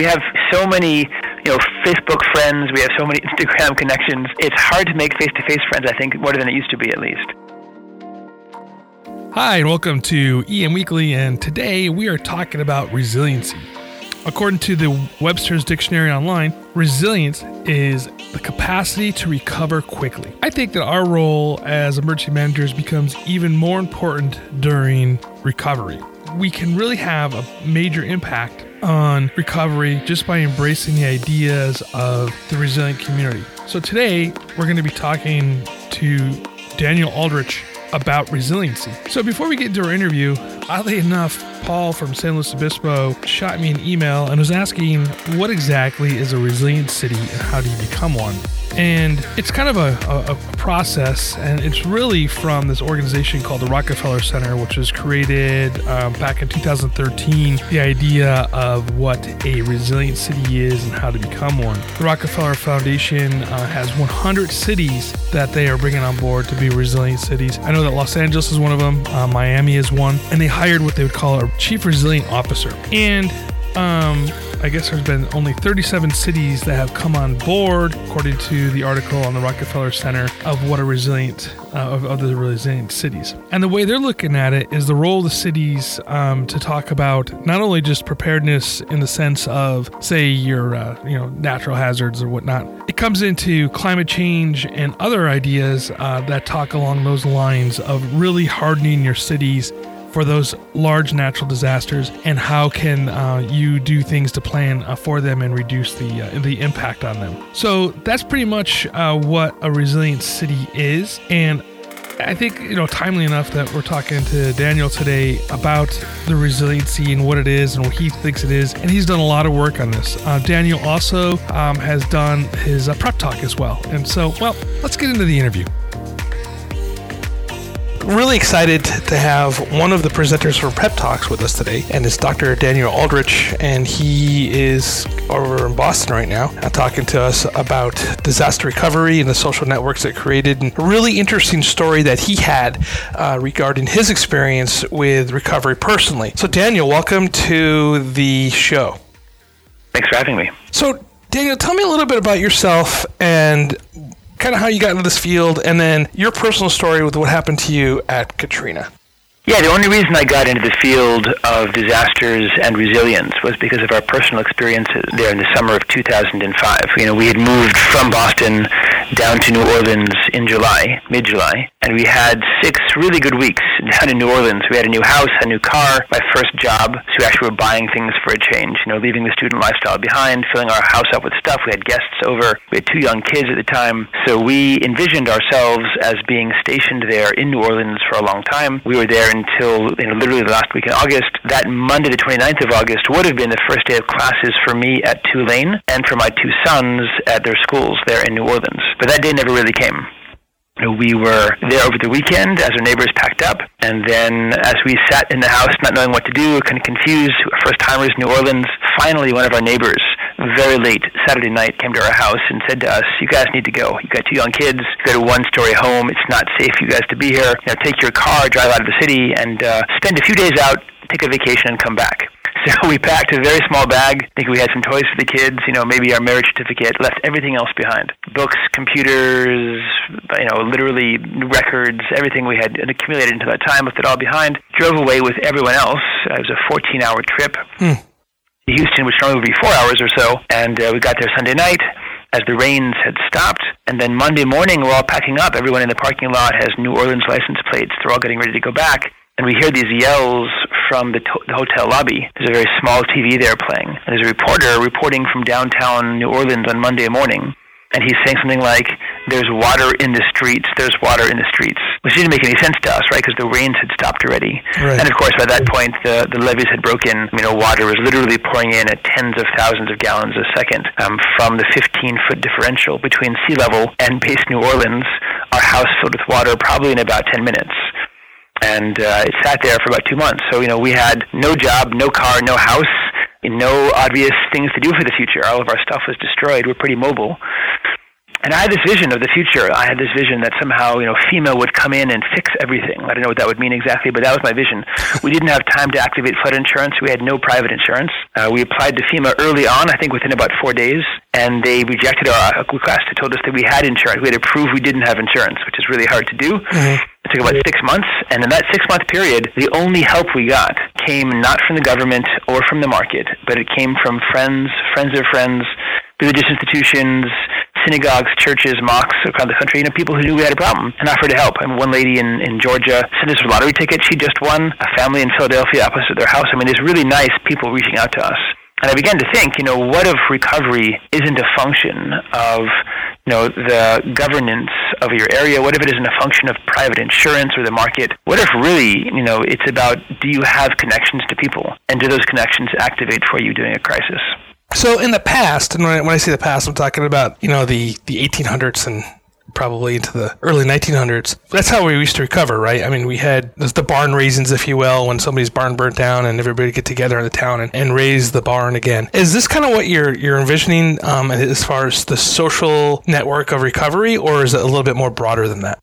We have so many, you know, Facebook friends. We have so many Instagram connections. It's hard to make face-to-face friends. I think more than it used to be, at least. Hi, and welcome to EM Weekly. And today we are talking about resiliency. According to the Webster's Dictionary Online, resilience is the capacity to recover quickly. I think that our role as emergency managers becomes even more important during recovery. We can really have a major impact on recovery just by embracing the ideas of the resilient community. So today we're going to be talking to Daniel Aldrich about resiliency. So before we get into our interview, oddly enough, Paul from San Luis Obispo shot me an email and was asking what exactly is a resilient city and how do you become one? And it's kind of a, a, a, process, and it's really from this organization called the Rockefeller Center, which was created um, back in 2013. The idea of what a resilient city is and how to become one. The Rockefeller Foundation uh, has 100 cities that they are bringing on board to be resilient cities. I know that Los Angeles is one of them, uh, Miami is one, and they hired what they would call a chief resilient officer. And um, I guess there's been only 37 cities that have come on board, according to the article on the Rockefeller Center, of what a resilient uh, of, the resilient cities. And the way they're looking at it is the role of the cities um, to talk about not only just preparedness in the sense of, say, your uh, you know natural hazards or whatnot. It comes into climate change and other ideas uh, that talk along those lines of really hardening your cities for those large natural disasters and how can uh, you do things to plan uh, for them and reduce the uh, the impact on them. So that's pretty much uh, what a resilient city is and I think you know timely enough that we're talking to Daniel today about the resiliency and what it is and what he thinks it is, and he's done a lot of work on this. Uh, Daniel also um, has done his uh, prep talk as well, and so well, let's get into the interview really excited to have one of the presenters from Prep Talks with us today, and it's Dr. Daniel Aldrich, and he is over in Boston right now, uh, talking to us about disaster recovery and the social networks that created, and a really interesting story that he had uh, regarding his experience with recovery personally. So, Daniel, welcome to the show. Thanks for having me. So, Daniel, tell me a little bit about yourself and kind of how you got into this field, and then your personal story with what happened to you at Katrina. Yeah, the only reason I got into the field of disasters and resilience was because of our personal experiences there in the summer of 2005. You know, we had moved from Boston down to New Orleans in July, mid-July, and we had six really good weeks down in New Orleans. We had a new house, a new car, my first job, so we actually were buying things for a change, you know, leaving the student lifestyle behind, filling our house up with stuff. We had guests over. We had two young kids at the time, so we envisioned ourselves as being stationed there in New Orleans for a long time. We were there until, you know, literally the last week in August. That Monday, the 29th of August, would have been the first day of classes for me at Tulane and for my two sons at their schools there in New Orleans. But that day never really came. We were there over the weekend as our neighbors packed up, and then as we sat in the house not knowing what to do, kind of confused, first timers in New Orleans, finally one of our neighbors, very late Saturday night, came to our house and said to us, You guys need to go. You've got two young kids, you got a one story home, it's not safe for you guys to be here. Know, take your car, drive out of the city, and uh, spend a few days out, take a vacation, and come back. So we packed a very small bag. I think we had some toys for the kids, you know, maybe our marriage certificate, left everything else behind. Books, computers, you know, literally records, everything we had accumulated into that time, left it all behind. Drove away with everyone else. It was a 14 hour trip. Hmm. Houston, which normally would be four hours or so, and uh, we got there Sunday night as the rains had stopped. And then Monday morning, we're all packing up. Everyone in the parking lot has New Orleans license plates. They're all getting ready to go back and we hear these yells from the, to- the hotel lobby. There's a very small TV there playing. And there's a reporter reporting from downtown New Orleans on Monday morning. And he's saying something like, there's water in the streets, there's water in the streets, which didn't make any sense to us, right? Because the rains had stopped already. Right. And of course, by that point, the, the levees had broken. You know, water was literally pouring in at tens of thousands of gallons a second um, from the 15 foot differential between sea level and base New Orleans. Our house filled with water probably in about 10 minutes and uh, it sat there for about two months. So you know, we had no job, no car, no house, no obvious things to do for the future. All of our stuff was destroyed. We're pretty mobile. And I had this vision of the future. I had this vision that somehow, you know, FEMA would come in and fix everything. I don't know what that would mean exactly, but that was my vision. we didn't have time to activate flood insurance. We had no private insurance. Uh, we applied to FEMA early on, I think within about four days, and they rejected our request. They told us that we had insurance. We had to prove we didn't have insurance, which is really hard to do. Mm-hmm. It took about six months, and in that six month period, the only help we got came not from the government or from the market, but it came from friends, friends of friends, religious institutions, synagogues, churches, mosques around the country, you know, people who knew we had a problem and offered to help. I mean, one lady in, in Georgia sent us a lottery ticket she just won, a family in Philadelphia opposite their house. I mean, there's really nice people reaching out to us. And I began to think, you know, what if recovery isn't a function of, you know, the governance of your area? What if it isn't a function of private insurance or the market? What if really, you know, it's about do you have connections to people? And do those connections activate for you during a crisis? So in the past, and when I, say the past, I'm talking about you know the the 1800s and probably into the early 1900s. That's how we used to recover, right? I mean, we had the barn raisins, if you will, when somebody's barn burnt down and everybody get together in the town and, and raise the barn again. Is this kind of what you're you're envisioning um, as far as the social network of recovery, or is it a little bit more broader than that?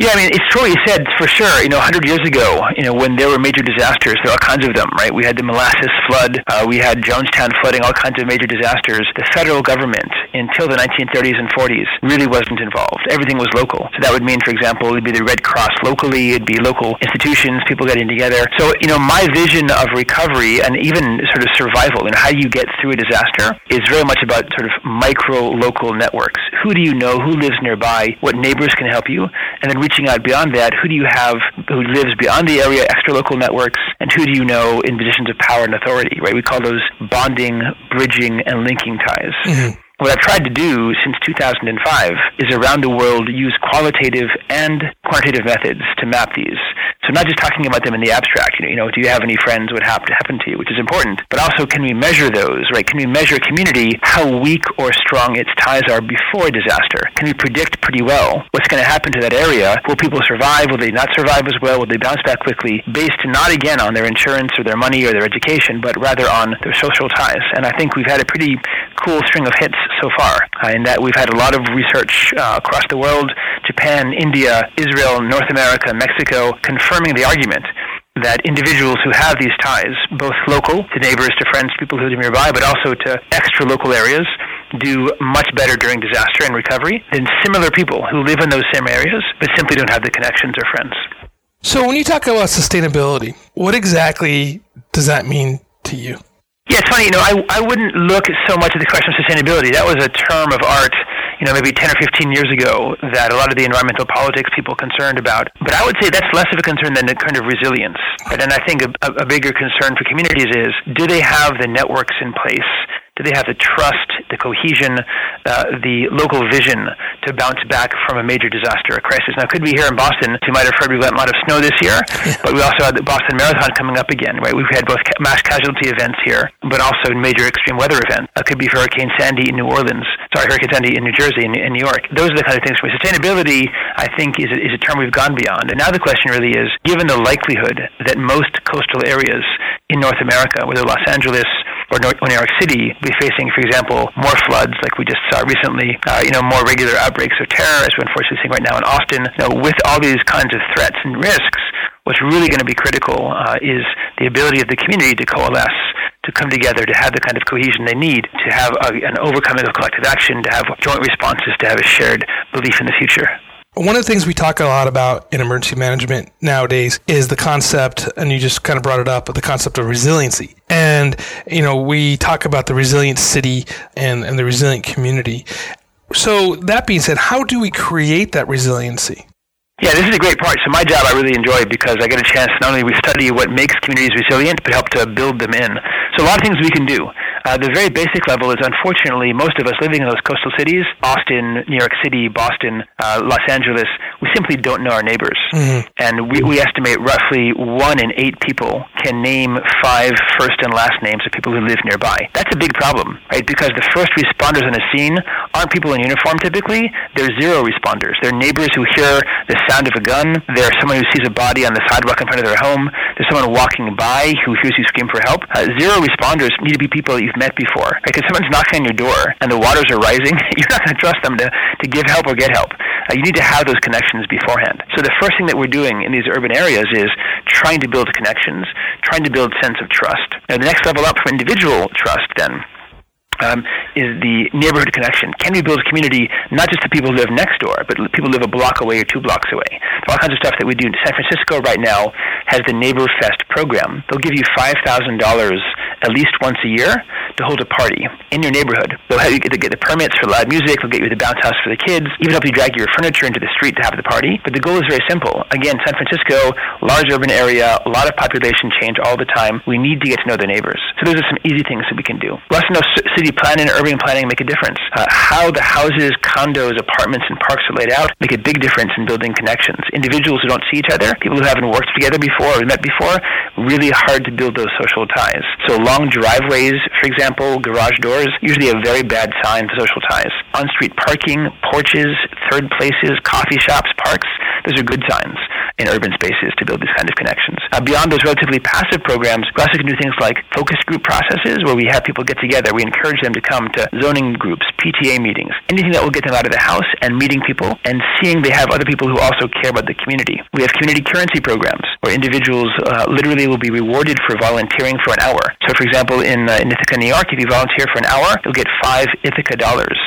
Yeah, I mean, it's true you said for sure. You know, 100 years ago, you know, when there were major disasters, there were all kinds of them, right? We had the molasses flood, uh, we had Johnstown flooding, all kinds of major disasters. The federal government, until the 1930s and 40s, really wasn't involved. Everything was local. So that would mean, for example, it would be the Red Cross locally, it'd be local institutions, people getting together. So, you know, my vision of recovery and even sort of survival and how you get through a disaster is very much about sort of micro local networks. Who do you know? Who lives nearby? What neighbors can help you? And then reaching out beyond that, who do you have who lives beyond the area, extra local networks, and who do you know in positions of power and authority, right? We call those bonding, bridging, and linking ties. Mm-hmm. What I've tried to do since 2005 is around the world use qualitative and quantitative methods to map these. So not just talking about them in the abstract, you know, do you have any friends what happened to happen to you, which is important, but also can we measure those, right? Can we measure a community, how weak or strong its ties are before a disaster? Can we predict pretty well what's going to happen to that area? Will people survive? Will they not survive as well? Will they bounce back quickly? Based not again on their insurance or their money or their education, but rather on their social ties. And I think we've had a pretty cool string of hits so far uh, in that we've had a lot of research uh, across the world, Japan, India, Israel, North America, Mexico, confirming the argument that individuals who have these ties, both local to neighbors, to friends, people who live nearby, but also to extra local areas, do much better during disaster and recovery than similar people who live in those same areas but simply don't have the connections or friends. So, when you talk about sustainability, what exactly does that mean to you? Yeah, it's funny. You know, I, I wouldn't look so much at the question of sustainability. That was a term of art you know, maybe 10 or 15 years ago that a lot of the environmental politics people concerned about. But I would say that's less of a concern than the kind of resilience. And then I think a, a bigger concern for communities is do they have the networks in place do they have the trust, the cohesion, uh, the local vision to bounce back from a major disaster, a crisis? Now, it could be here in Boston. You might have heard we got a lot of snow this year, but we also had the Boston Marathon coming up again, right? We've had both mass casualty events here, but also major extreme weather events. That could be Hurricane Sandy in New Orleans, sorry, Hurricane Sandy in New Jersey and in New York. Those are the kind of things. For sustainability, I think, is a, is a term we've gone beyond. And now the question really is, given the likelihood that most coastal areas in North America, whether Los Angeles, or New York City be facing, for example, more floods like we just saw recently, uh, you know, more regular outbreaks of terror as we're unfortunately seeing right now in Austin. You know, with all these kinds of threats and risks, what's really going to be critical uh, is the ability of the community to coalesce, to come together, to have the kind of cohesion they need, to have a, an overcoming of collective action, to have joint responses, to have a shared belief in the future. One of the things we talk a lot about in emergency management nowadays is the concept, and you just kind of brought it up, the concept of resiliency. And, you know, we talk about the resilient city and, and the resilient community. So, that being said, how do we create that resiliency? Yeah, this is a great part. So my job I really enjoy because I get a chance not only we study what makes communities resilient, but help to build them in. So a lot of things we can do. Uh, the very basic level is unfortunately most of us living in those coastal cities, Austin, New York City, Boston, uh, Los Angeles, we simply don't know our neighbors. Mm-hmm. And we, we estimate roughly one in eight people can name five first and last names of people who live nearby. That's a big problem, right? Because the first responders on a scene aren't people in uniform typically. They're zero responders. They're neighbors who hear the sound of a gun. They're someone who sees a body on the sidewalk in front of their home. There's someone walking by who hears you scream for help. Uh, zero responders need to be people that you've met before. Because someone's knocking on your door and the waters are rising, you're not going to trust them to, to give help or get help. Uh, you need to have those connections beforehand. So the first thing that we're doing in these urban areas is trying to build connections, trying to build sense of trust. Now, the next level up from individual trust then um, is the neighborhood connection. Can we build a community not just to people who live next door, but people who live a block away or two blocks away? All kinds of stuff that we do. San Francisco right now has the Neighbor Fest program. They'll give you $5,000 at least once a year to hold a party in your neighborhood. They'll have you get, get the permits for live music, they'll get you the bounce house for the kids, even help you drag your furniture into the street to have the party. But the goal is very simple. Again, San Francisco, large urban area, a lot of population change all the time. We need to get to know the neighbors. So those are some easy things that we can do. Let us know city planning and urban planning make a difference. Uh, how the houses, condos, apartments, and parks are laid out make a big difference in building connections. Individuals who don't see each other, people who haven't worked together before or met before, really hard to build those social ties. So long driveways, for example, garage doors, usually a very bad sign for social ties. On-street parking, porches, third places, coffee shops, parks, those are good signs in urban spaces to build these kind of connections. Uh, beyond those relatively passive programs, we also can do things like focus group processes where we have people get together. We encourage them to come to zoning groups, PTA meetings, anything that will get them out of the house and meeting people and seeing they have other people who also care about the community. We have community currency programs where individuals uh, literally will be rewarded for volunteering for an hour. So, for example, in, uh, in Ithaca, New York, if you volunteer for an hour, you'll get five Ithaca dollars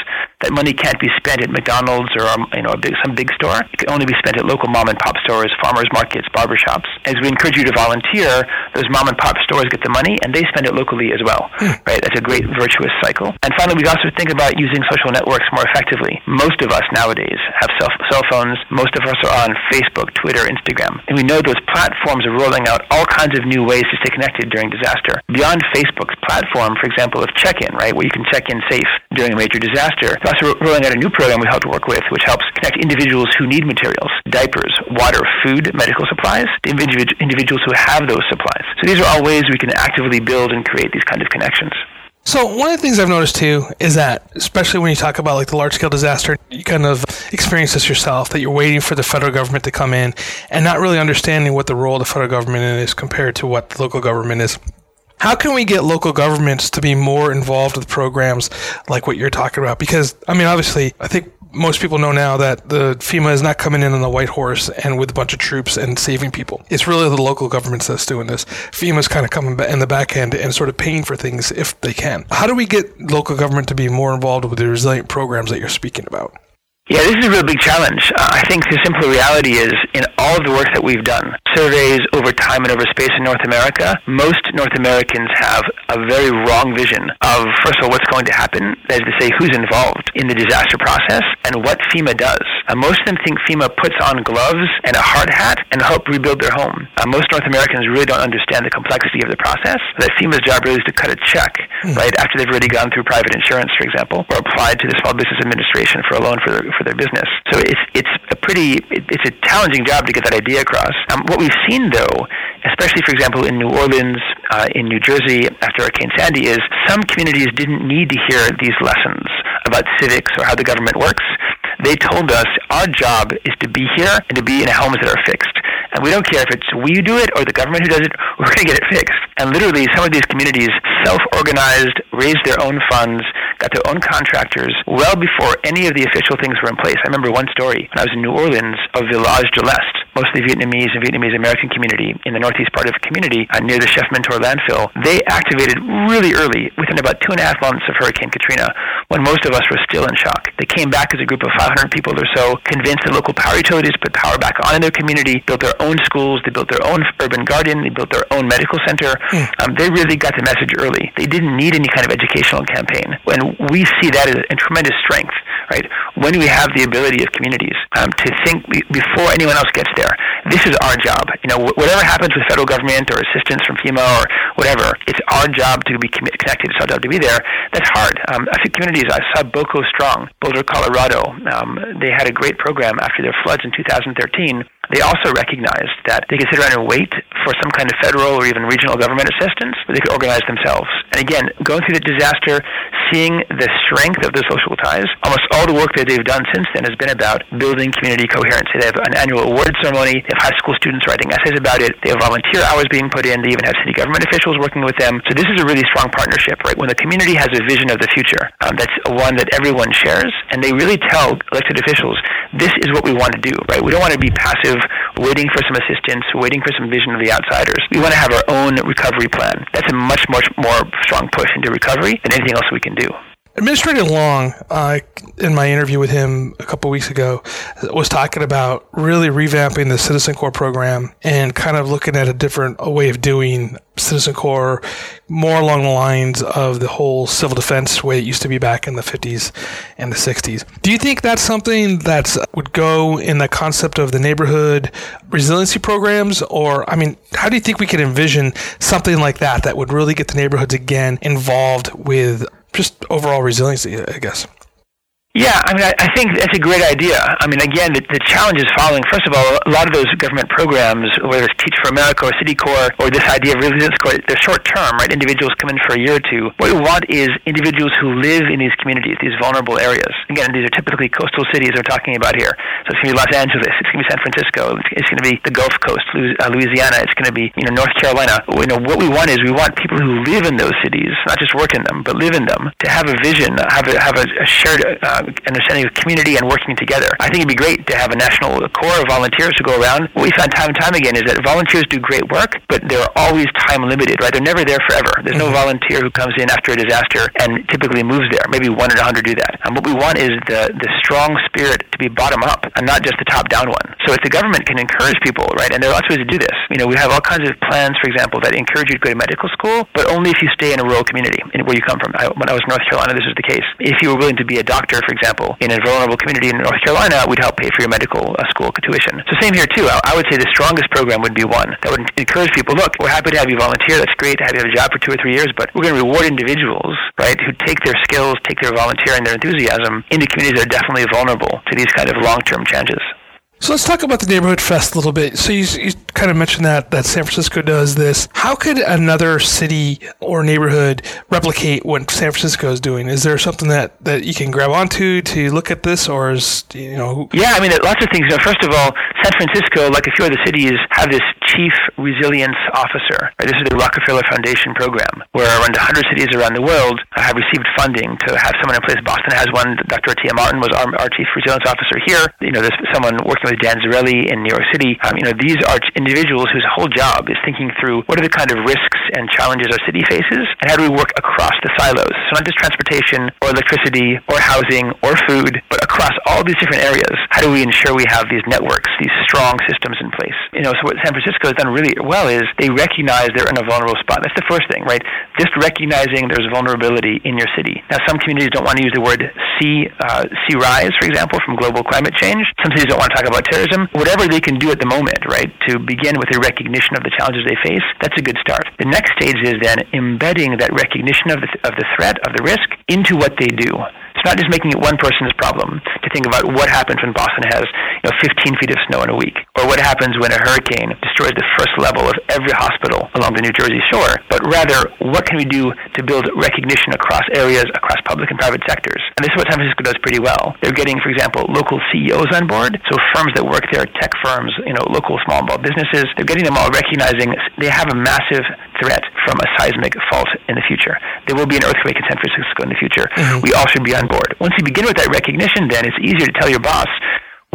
that money can't be spent at McDonald's or um, you know big, some big store. It can only be spent at local mom and pop stores, farmers markets, barbershops. As we encourage you to volunteer, those mom and pop stores get the money and they spend it locally as well. Hmm. Right? That's a great virtuous cycle. And finally, we also think about using social networks more effectively. Most of us nowadays have cell, cell phones. Most of us are on Facebook, Twitter, Instagram, and we know those platforms are rolling out all kinds of new ways to stay connected during disaster. Beyond Facebook's platform, for example, of check-in, right, where you can check in safe during a major disaster also rolling out a new program we help to work with, which helps connect individuals who need materials, diapers, water, food, medical supplies, to individuals who have those supplies. So these are all ways we can actively build and create these kind of connections. So one of the things I've noticed too is that, especially when you talk about like the large scale disaster, you kind of experience this yourself that you're waiting for the federal government to come in and not really understanding what the role of the federal government is compared to what the local government is. How can we get local governments to be more involved with programs like what you're talking about? Because, I mean, obviously, I think most people know now that the FEMA is not coming in on the white horse and with a bunch of troops and saving people. It's really the local governments that's doing this. FEMA's kind of coming in the back end and sort of paying for things if they can. How do we get local government to be more involved with the resilient programs that you're speaking about? Yeah, this is a real big challenge. Uh, I think the simple reality is in all of the work that we've done, surveys over time and over space in North America, most North Americans have a very wrong vision of, first of all, what's going to happen, that is to say, who's involved in the disaster process and what FEMA does. Uh, most of them think FEMA puts on gloves and a hard hat and help rebuild their home. Uh, most North Americans really don't understand the complexity of the process, that FEMA's job really is to cut a check, mm. right, after they've already gone through private insurance, for example, or applied to the Small Business Administration for a loan for their for their business. So it's it's a pretty it's a challenging job to get that idea across. Um, what we've seen though, especially for example in New Orleans, uh, in New Jersey after Hurricane Sandy, is some communities didn't need to hear these lessons about civics or how the government works. They told us our job is to be here and to be in homes that are fixed. And we don't care if it's we who do it or the government who does it, we're going to get it fixed. And literally, some of these communities self organized, raised their own funds, got their own contractors well before any of the official things were in place. I remember one story when I was in New Orleans of Village de l'Est, mostly Vietnamese and Vietnamese American community in the northeast part of the community uh, near the Chef Menteur landfill. They activated really early, within about two and a half months of Hurricane Katrina, when most of us were still in shock. They came back as a group of 500 people or so, convinced the local power utilities put power back on in their community, built their own schools, they built their own urban garden, they built their own medical center. Mm. Um, they really got the message early. They didn't need any kind of educational campaign. And we see that as a tremendous strength, right? When we have the ability of communities um, to think before anyone else gets there, this is our job. You know, whatever happens with federal government or assistance from FEMA or whatever. It's our job to be connected. It's our job to be there. That's hard. Um, a few communities, I saw Boco Strong, Boulder, Colorado. Um, they had a great program after their floods in 2013 they also recognized that they could sit around and wait for some kind of federal or even regional government assistance, but they could organize themselves. And again, going through the disaster, seeing the strength of the social ties, almost all the work that they've done since then has been about building community coherence. They have an annual award ceremony, they have high school students writing essays about it, they have volunteer hours being put in, they even have city government officials working with them. So this is a really strong partnership, right? When the community has a vision of the future, um, that's one that everyone shares, and they really tell elected officials, this is what we want to do, right? We don't want to be passive, waiting for some assistance, waiting for some vision of the outsiders. We want to have our own recovery plan. That's a much, much more strong push into recovery than anything else we can do. Administrator Long, uh, in my interview with him a couple weeks ago, was talking about really revamping the Citizen Corps program and kind of looking at a different way of doing Citizen Corps, more along the lines of the whole civil defense way it used to be back in the 50s and the 60s. Do you think that's something that would go in the concept of the neighborhood resiliency programs? Or, I mean, how do you think we could envision something like that that would really get the neighborhoods again involved with just overall resiliency, I guess. Yeah, I mean, I, I think that's a great idea. I mean, again, the, the challenge is following. First of all, a lot of those government programs, whether it's Teach for America or City Corps or this idea of resilience corps, they're short term, right? Individuals come in for a year or two. What we want is individuals who live in these communities, these vulnerable areas. Again, these are typically coastal cities we're talking about here. So it's going to be Los Angeles, it's going to be San Francisco, it's going to be the Gulf Coast, uh, Louisiana, it's going to be you know North Carolina. You know what we want is we want people who live in those cities, not just work in them, but live in them, to have a vision, have a, have a, a shared uh, understanding of community and working together. I think it'd be great to have a national corps of volunteers who go around. What we found time and time again is that volunteers do great work, but they're always time limited, right? They're never there forever. There's no mm-hmm. volunteer who comes in after a disaster and typically moves there. Maybe one in a hundred do that. And what we want is the, the strong spirit to be bottom up and not just the top down one. So if the government can encourage people, right, and there are lots of ways to do this. You know, we have all kinds of plans, for example, that encourage you to go to medical school, but only if you stay in a rural community, in where you come from. I, when I was in North Carolina, this was the case. If you were willing to be a doctor, for example, in a vulnerable community in North Carolina, we'd help pay for your medical uh, school tuition. So same here too. I, I, would say the strongest program would be one that would encourage people. Look, we're happy to have you volunteer. That's great to have you have a job for two or three years, but we're going to reward individuals, right, who take their skills, take their volunteering, their enthusiasm into communities that are definitely vulnerable to these kind of long-term changes. So let's talk about the neighborhood fest a little bit. So you, you kind of mentioned that that San Francisco does this. How could another city or neighborhood replicate what San Francisco is doing? Is there something that, that you can grab onto to look at this, or is you know? Yeah, I mean, lots of things. First of all, San Francisco, like a few other cities, have this chief resilience officer. Right? This is the Rockefeller Foundation program, where around 100 cities around the world have received funding to have someone in place. Boston has one. Dr. Atyia Martin was our, our chief resilience officer here. You know, there's someone working with Dan Zarrilli in New York City. Um, you know, these are individuals whose whole job is thinking through what are the kind of risks and challenges our city faces, and how do we work across the silos? So not just transportation or electricity or housing or food, but across all these different areas. How do we ensure we have these networks, these strong systems in place? You know, so what San Francisco has done really well is they recognize they're in a vulnerable spot. That's the first thing, right? Just recognizing there's vulnerability in your city. Now, some communities don't want to use the word sea, uh, sea rise, for example, from global climate change. Some cities don't want to talk about terrorism. Whatever they can do at the moment, right, to begin with a recognition of the challenges they face, that's a good start. The next stage is then embedding that recognition of the, of the threat, of the risk, into what they do. Not just making it one person's problem to think about what happens when Boston has you know, 15 feet of snow in a week, or what happens when a hurricane destroys the first level of every hospital along the New Jersey shore, but rather what can we do to build recognition across areas, across public and private sectors. And this is what San Francisco does pretty well. They're getting, for example, local CEOs on board, so firms that work there, tech firms, you know, local small and small businesses, they're getting them all recognizing they have a massive threat from a seismic fault in the future. There will be an earthquake in San Francisco in the future. Mm-hmm. We all should be on board. Once you begin with that recognition, then it's easier to tell your boss,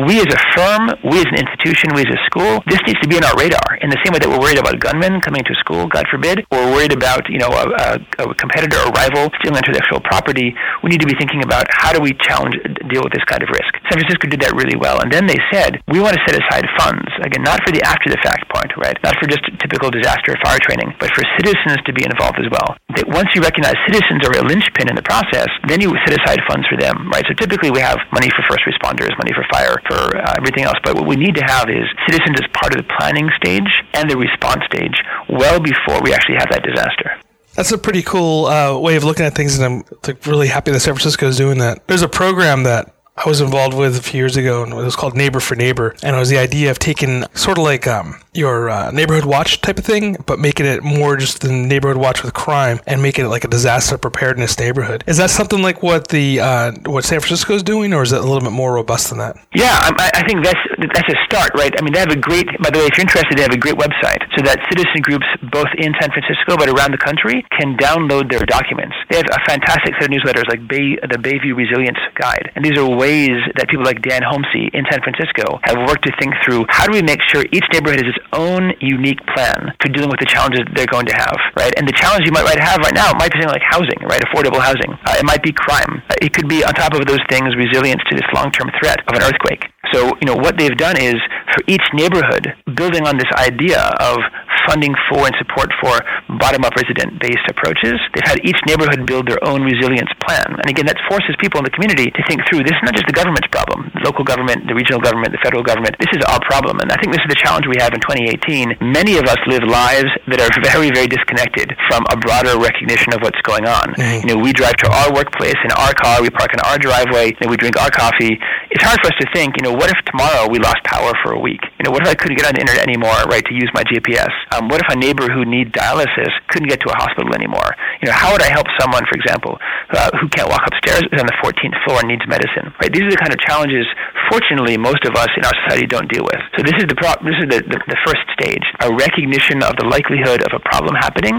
we as a firm, we as an institution, we as a school, this needs to be on our radar. In the same way that we're worried about gunmen coming to school, God forbid, or worried about you know a, a, a competitor or rival stealing intellectual property, we need to be thinking about how do we challenge, deal with this kind of risk. San Francisco did that really well, and then they said we want to set aside funds again, not for the after the fact point, right? Not for just typical disaster fire training, but for citizens to be involved as well. That once you recognize citizens are a linchpin in the process, then you set aside funds for them, right? So typically we have money for first responders, money for fire, for uh, everything else. But what we need to have is citizens as part of the planning stage stage and the response stage well before we actually have that disaster. That's a pretty cool uh, way of looking at things, and I'm really happy that San Francisco is doing that. There's a program that I was involved with a few years ago, and it was called Neighbor for Neighbor, and it was the idea of taking sort of like um, your uh, neighborhood watch type of thing, but making it more just the neighborhood watch with crime, and making it like a disaster preparedness neighborhood. Is that something like what the uh, what San Francisco is doing, or is it a little bit more robust than that? Yeah, I, I think that's that's a start, right? I mean, they have a great. By the way, if you're interested, they have a great website so that citizen groups both in San Francisco but around the country can download their documents. They have a fantastic set of newsletters like Bay, the Bayview Resilience Guide, and these are ways that people like Dan Homsey in San Francisco have worked to think through how do we make sure each neighborhood has its own unique plan for dealing with the challenges they're going to have, right? And the challenge you might right, have right now might be something like housing, right? Affordable housing. Uh, it might be crime. Uh, it could be on top of those things resilience to this long-term threat of an earthquake. So, you know, what they've done is for each neighborhood, building on this idea of funding for and support for bottom-up resident-based approaches, they've had each neighborhood build their own resilience plan. And again, that forces people in the community to think through this is not just the government's problem, the local government, the regional government, the federal government. This is our problem. And I think this is the challenge we have in 2018. Many of us live lives that are very, very disconnected from a broader recognition of what's going on. Mm-hmm. You know, we drive to our workplace in our car, we park in our driveway, and we drink our coffee. It's hard for us to think, you know, what if tomorrow we lost power for a week? You know, what if I couldn't get on the internet anymore, right, to use my GPS? Um, what if a neighbor who needs dialysis couldn't get to a hospital anymore? You know, how would I help someone, for example, uh, who can't walk upstairs, is on the 14th floor and needs medicine? Right? These are the kind of challenges, fortunately, most of us in our society don't deal with. So this is the pro- this is the, the, the first stage, a recognition of the likelihood of a problem happening,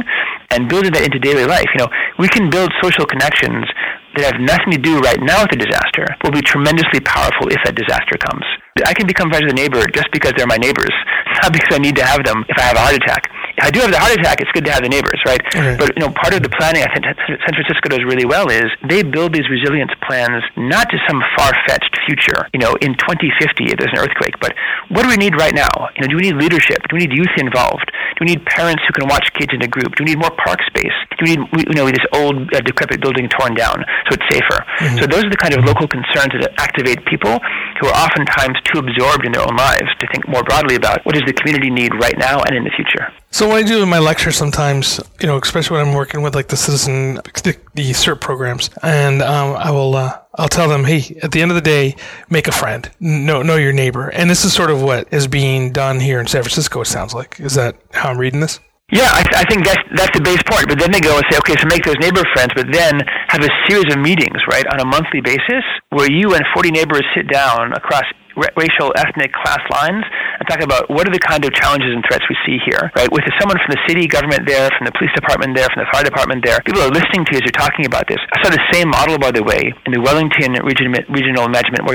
and building that into daily life. You know, we can build social connections that have nothing to do right now with the disaster will be tremendously powerful if that disaster comes. I can become friends with a neighbor just because they're my neighbors, not because I need to have them if I have a heart attack. I do have the heart attack, it's good to have the neighbors, right? Mm-hmm. But you know, part of the planning I think San Francisco does really well is they build these resilience plans not to some far-fetched future. You know, in 2050 if there's an earthquake, but what do we need right now? You know, do we need leadership? Do we need youth involved? Do we need parents who can watch kids in a group? Do we need more park space? Do we need you know this old uh, decrepit building torn down so it's safer? Mm-hmm. So those are the kind of local concerns that activate people who are oftentimes too absorbed in their own lives to think more broadly about what does the community need right now and in the future. So what I do in my lecture sometimes, you know, especially when I'm working with like the citizen, the, the CERT programs, and um, I will, uh, I'll tell them, hey, at the end of the day, make a friend, know know your neighbor, and this is sort of what is being done here in San Francisco. It sounds like is that how I'm reading this? Yeah, I, I think that's that's the base point. But then they go and say, okay, so make those neighbor friends, but then have a series of meetings, right, on a monthly basis, where you and 40 neighbors sit down across racial, ethnic, class lines and talk about what are the kind of challenges and threats we see here, right? With someone from the city government there, from the police department there, from the fire department there, people are listening to you as you're talking about this. I saw the same model, by the way, in the Wellington Region, Regional Management,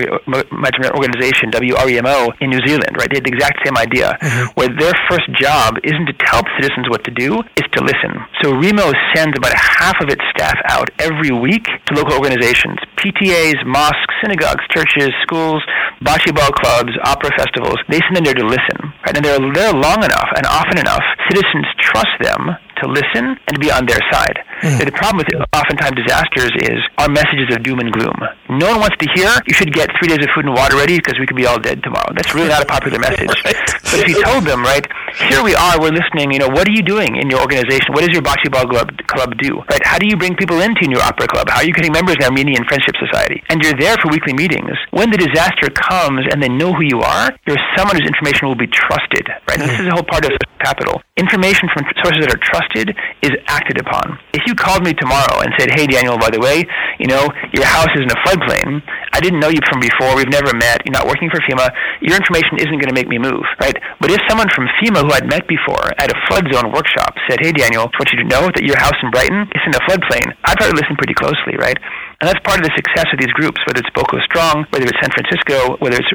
Management Organization, WREMO, in New Zealand, right? They had the exact same idea, mm-hmm. where their first job isn't to tell citizens what to do, it's to listen. So WREMO sends about half of its staff out every week to local organizations, PTAs, mosques, synagogues, churches, schools, bocce ball clubs, opera festivals. They send them there to listen, right? And they're there long enough and often enough, citizens trust them to listen and to be on their side. Mm. The problem with oftentimes disasters is our messages of doom and gloom. No one wants to hear you should get three days of food and water ready because we could be all dead tomorrow. That's really not a popular message. right. But if you told them, right, here we are, we're listening, you know, what are you doing in your organization? What does your bocce ball club, club do? Right? How do you bring people into your opera club? How are you getting members in Armenian Friendship Society? And you're there for weekly meetings. When the disaster comes and they know who you are, you're someone whose information will be trusted, right? And this is a whole part of capital. Information from sources that are trusted is acted upon. If you called me tomorrow and said, hey, Daniel, by the way, you know, your house is in a floodplain, I didn't know you from before, we've never met, you're not working for FEMA, your information isn't going to make me move, right? But if someone from FEMA who I'd met before at a flood zone workshop said, hey, Daniel, I want you to know that your house in Brighton is in a floodplain, I'd probably listen pretty closely, right? And that's part of the success of these groups, whether it's BOCO Strong, whether it's San Francisco, whether it's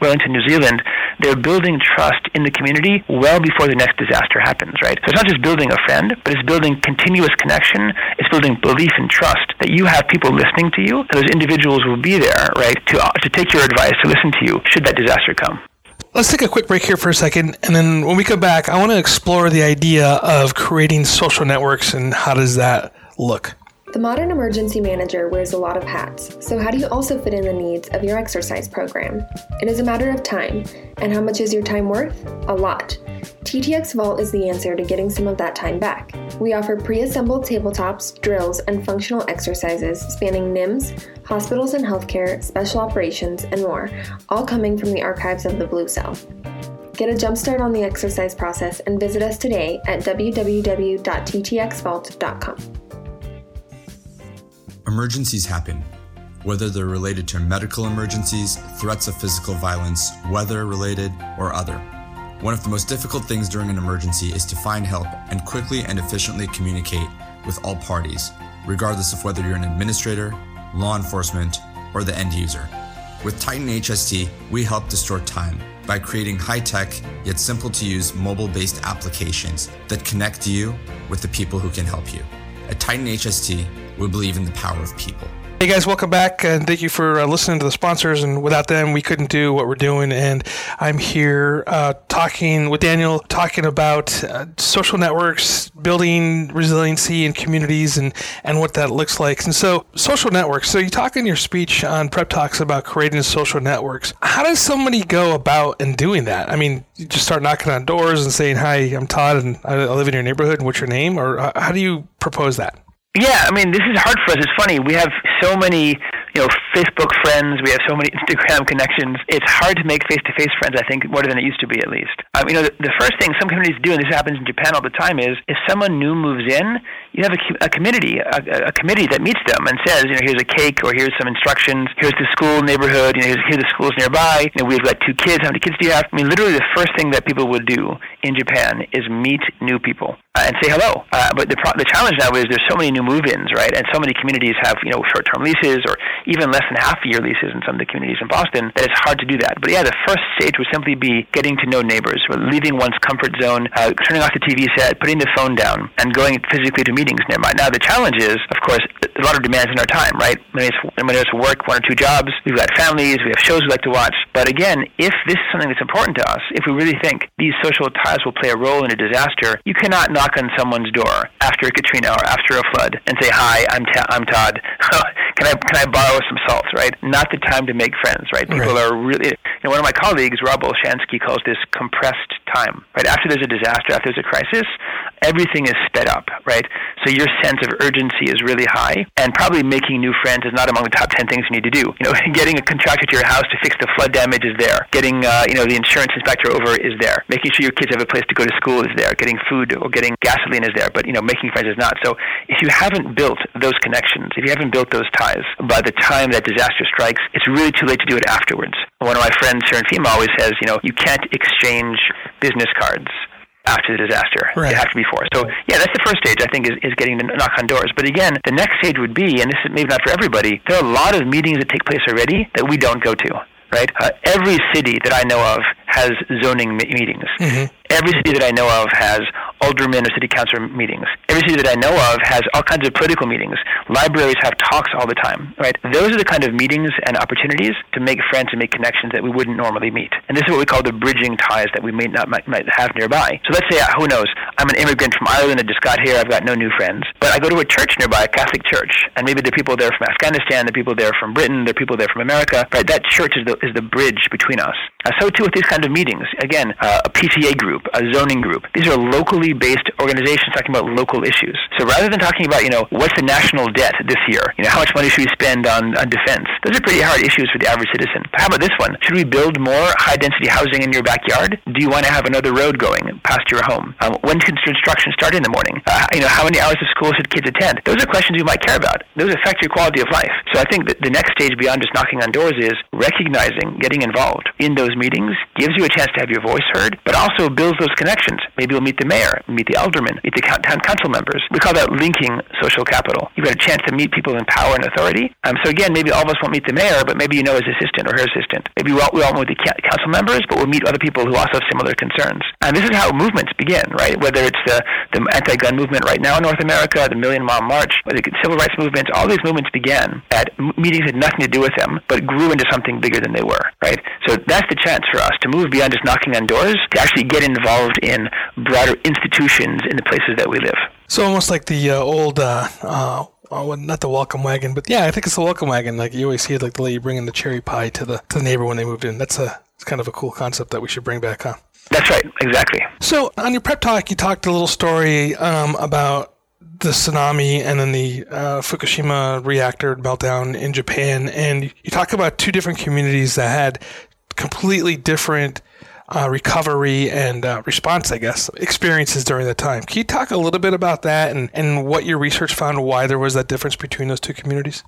Wellington, New Zealand. They're building trust in the community well before the next disaster happens, right? So it's not just building a friend, but it's building continuous connection. It's building belief and trust that you have people listening to you, and those individuals will be there, right, to, uh, to take your advice, to listen to you should that disaster come. Let's take a quick break here for a second, and then when we come back, I want to explore the idea of creating social networks and how does that look. The modern emergency manager wears a lot of hats, so how do you also fit in the needs of your exercise program? It is a matter of time, and how much is your time worth? A lot. TTX Vault is the answer to getting some of that time back. We offer pre assembled tabletops, drills, and functional exercises spanning NIMS, hospitals and healthcare, special operations, and more, all coming from the archives of the Blue Cell. Get a jumpstart on the exercise process and visit us today at www.ttxvault.com. Emergencies happen, whether they're related to medical emergencies, threats of physical violence, weather related, or other. One of the most difficult things during an emergency is to find help and quickly and efficiently communicate with all parties, regardless of whether you're an administrator, law enforcement, or the end user. With Titan HST, we help to store time by creating high tech yet simple to use mobile based applications that connect you with the people who can help you. At Titan HST, we believe in the power of people. Hey guys, welcome back, and thank you for uh, listening to the sponsors. And without them, we couldn't do what we're doing. And I'm here uh, talking with Daniel, talking about uh, social networks, building resiliency in communities, and and what that looks like. And so, social networks. So you talk in your speech on Prep Talks about creating social networks. How does somebody go about and doing that? I mean, you just start knocking on doors and saying, "Hi, I'm Todd, and I live in your neighborhood. And what's your name?" Or uh, how do you propose that? Yeah, I mean, this is hard for us. It's funny. We have so many, you know, Facebook friends. We have so many Instagram connections. It's hard to make face-to-face friends. I think more than it used to be, at least. Um, you know, the, the first thing some communities do, and this happens in Japan all the time, is if someone new moves in, you have a, a committee, a, a committee that meets them and says, you know, here's a cake or here's some instructions. Here's the school neighborhood. You know, here's, here's the schools nearby. You know, we've got two kids. How many kids do you have? I mean, literally, the first thing that people would do in Japan is meet new people and say hello. Uh, but the pro- the challenge now is there's so many new move-ins, right? And so many communities have you know short-term leases or even less than half-year leases in some of the communities in Boston. That it's hard to do that. But yeah, the first stage would simply be getting to know neighbors, leaving one's comfort zone, uh, turning off the TV set, putting the phone down, and going physically to meetings nearby. Now the challenge is, of course, a lot of demands in our time, right? Many of us work one or two jobs. We've got families. We have shows we like to watch. But again, if this is something that's important to us, if we really think these social ties will play a role in a disaster, you cannot knock on someone's door after a Katrina or after a flood and say, "Hi, I'm Ta- I'm Todd. can I can I borrow some salt?" Right? Not the time to make friends. Right? People right. are really. You know, one of my colleagues, Rob Olshansky, calls this compressed time. Right? After there's a disaster, after there's a crisis, everything is sped up. Right? So your sense of urgency is really high, and probably making new friends is not among the top ten things you need to do. You know, getting a contractor to your house to fix the flood damage is there. Getting uh, you know the insurance inspector over is there. Making sure your kids have a place to go to school is there. Getting food or getting gasoline is there. But you know, making friends is not. So if you haven't built those connections, if you haven't built those ties, by the time that disaster strikes, it's really too late to do it afterwards. One of my friends, Sharon Fima, always says, you know, you can't exchange business cards after the disaster. Right. It has to be before. So yeah, that's the first stage. I think is, is getting to knock on doors. But again, the next stage would be, and this is maybe not for everybody. There are a lot of meetings that take place already that we don't go to. Right. Uh, every city that I know of has zoning meetings. Mm-hmm. Every city that I know of has aldermen or city council meetings. Every city that I know of has all kinds of political meetings. Libraries have talks all the time, right? Those are the kind of meetings and opportunities to make friends and make connections that we wouldn't normally meet. And this is what we call the bridging ties that we may not might, might have nearby. So let's say, uh, who knows, I'm an immigrant from Ireland that just got here. I've got no new friends, but I go to a church nearby, a Catholic church, and maybe are people there from Afghanistan, are people there from Britain, are people there from America. Right? That church is the is the bridge between us. Uh, so too with these kind of meetings. Again, uh, a PCA group, a zoning group. These are locally based organizations talking about local issues. So rather than talking about, you know, what's the national debt this year, you know, how much money should we spend on, on defense? Those are pretty hard issues for the average citizen. But how about this one? Should we build more high density housing in your backyard? Do you want to have another road going past your home? Um, when should construction start in the morning? Uh, you know, how many hours of school should kids attend? Those are questions you might care about. Those affect your quality of life. So I think that the next stage beyond just knocking on doors is recognizing, getting involved in those meetings gives you a chance to have your voice heard, but also builds those connections. Maybe you'll meet the mayor, meet the aldermen, meet the town council members. We call that linking social capital. You've got a chance to meet people in power and authority. Um, so again, maybe all of us won't meet the mayor, but maybe you know his assistant or her assistant. Maybe we all, we all meet the council members, but we'll meet other people who also have similar concerns. And this is how movements begin, right? Whether it's the, the anti-gun movement right now in North America, the Million Mile March, the civil rights movements, all these movements began at meetings that had nothing to do with them, but grew into something bigger than they were, right? So that's the chance for us to move beyond just knocking on doors, to actually get involved in broader institutions in the places that we live. So almost like the uh, old uh, uh, oh, not the welcome wagon, but yeah, I think it's the welcome wagon. Like you always see, like the lady bringing the cherry pie to the to the neighbor when they moved in. That's a it's kind of a cool concept that we should bring back, huh? That's right, exactly. So on your prep talk, you talked a little story um, about the tsunami and then the uh, Fukushima reactor meltdown in Japan, and you talk about two different communities that had completely different uh, recovery and uh, response, I guess, experiences during that time. Can you talk a little bit about that and, and what your research found, why there was that difference between those two communities?